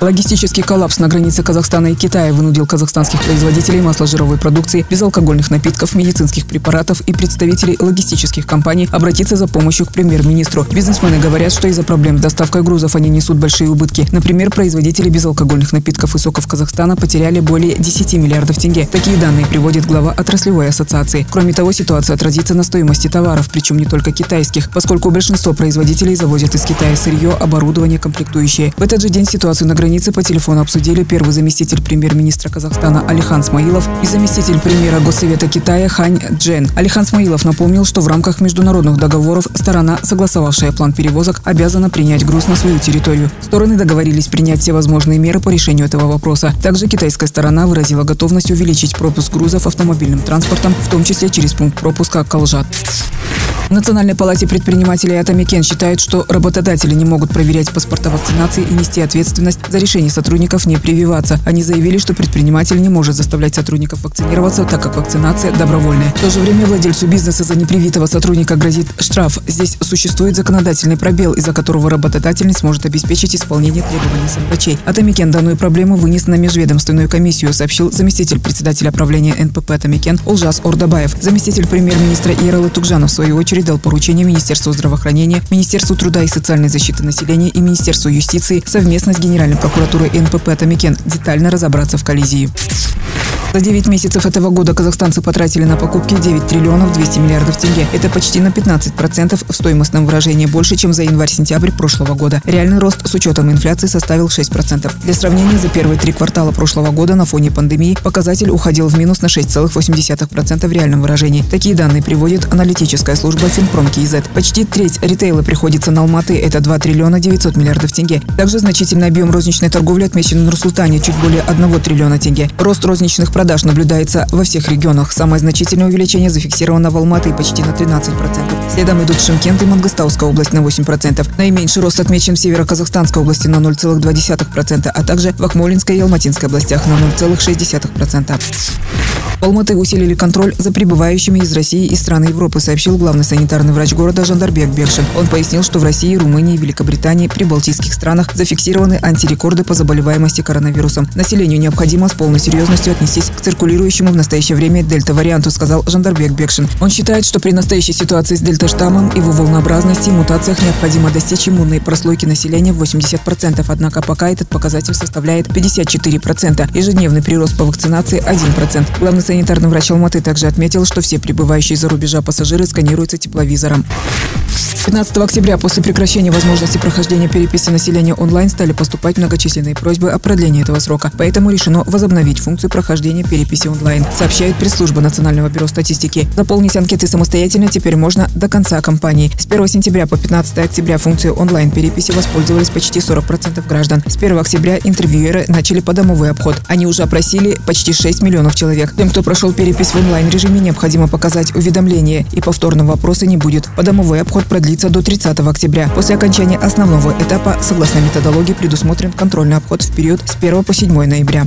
Логистический коллапс на границе Казахстана и Китая вынудил казахстанских производителей масложировой продукции, безалкогольных напитков, медицинских препаратов и представителей логистических компаний обратиться за помощью к премьер-министру. Бизнесмены говорят, что из-за проблем с доставкой грузов они несут большие убытки. Например, производители безалкогольных напитков и соков Казахстана потеряли более 10 миллиардов тенге. Такие данные приводит глава отраслевой ассоциации. Кроме того, ситуация отразится на стоимости товаров, причем не только китайских, поскольку большинство производителей завозят из Китая сырье, оборудование, комплектующие. В этот же день ситуацию на границе по телефону обсудили первый заместитель премьер-министра Казахстана Алихан Смаилов и заместитель премьера Госсовета Китая Хань Джен. Алихан Смаилов напомнил, что в рамках международных договоров сторона, согласовавшая план перевозок, обязана принять груз на свою территорию. Стороны договорились принять все возможные меры по решению этого вопроса. Также китайская сторона выразила готовность увеличить пропуск грузов автомобильным транспортом, в том числе через пункт пропуска Калжат. В Национальной палате предпринимателей Атамекен считают, что работодатели не могут проверять паспорта вакцинации и нести ответственность за решение сотрудников не прививаться. Они заявили, что предприниматель не может заставлять сотрудников вакцинироваться, так как вакцинация добровольная. В то же время владельцу бизнеса за непривитого сотрудника грозит штраф. Здесь существует законодательный пробел, из-за которого работодатель не сможет обеспечить исполнение требований врачей. Атамекен данную проблему вынес на межведомственную комиссию, сообщил заместитель председателя правления НПП Атамекен Олжас Ордабаев. Заместитель премьер-министра Ералы Тугжанов в свою очередь передал поручение Министерству здравоохранения, Министерству труда и социальной защиты населения и Министерству юстиции совместно с Генеральной прокуратурой НПП Атамекен детально разобраться в коллизии. За 9 месяцев этого года казахстанцы потратили на покупки 9 триллионов 200 миллиардов тенге. Это почти на 15% в стоимостном выражении больше, чем за январь-сентябрь прошлого года. Реальный рост с учетом инфляции составил 6%. Для сравнения, за первые три квартала прошлого года на фоне пандемии показатель уходил в минус на 6,8% в реальном выражении. Такие данные приводит аналитическая служба Finprom.kz. Почти треть ритейла приходится на Алматы, это 2 триллиона 900 миллиардов тенге. Также значительный объем розничной торговли отмечен в Нур-Султане, чуть более 1 триллиона тенге. Рост розничных продаж наблюдается во всех регионах. Самое значительное увеличение зафиксировано в Алматы почти на 13%. Следом идут Шимкент и Мангостауская область на 8%. Наименьший рост отмечен в Северо-Казахстанской области на 0,2%, а также в Акмолинской и Алматинской областях на 0,6%. В Алматы усилили контроль за прибывающими из России и стран Европы, сообщил главный санитарный врач города Жандарбек Бекшин. Он пояснил, что в России, Румынии, Великобритании, прибалтийских странах зафиксированы антирекорды по заболеваемости коронавирусом. Населению необходимо с полной серьезностью отнестись к циркулирующему в настоящее время дельта-варианту, сказал Жандарбек Бекшин. Он считает, что при настоящей ситуации с дельта-штаммом, его волнообразности и мутациях необходимо достичь иммунной прослойки населения в 80%, однако пока этот показатель составляет 54%. Ежедневный прирост по вакцинации 1%. Главный санитарный врач Алматы также отметил, что все прибывающие за рубежа пассажиры сканируются тепловизором. 15 октября после прекращения возможности прохождения переписи населения онлайн стали поступать многочисленные просьбы о продлении этого срока. Поэтому решено возобновить функцию прохождения переписи онлайн, сообщает пресс-служба Национального бюро статистики. Заполнить анкеты самостоятельно теперь можно до конца кампании. С 1 сентября по 15 октября функцию онлайн-переписи воспользовались почти 40% граждан. С 1 октября интервьюеры начали подомовой обход. Они уже опросили почти 6 миллионов человек. Тем, кто прошел перепись в онлайн-режиме, необходимо показать уведомление, и повторного вопроса не будет. Подомовой обход продлится до 30 октября. После окончания основного этапа, согласно методологии, предусмотрен контрольный обход в период с 1 по 7 ноября.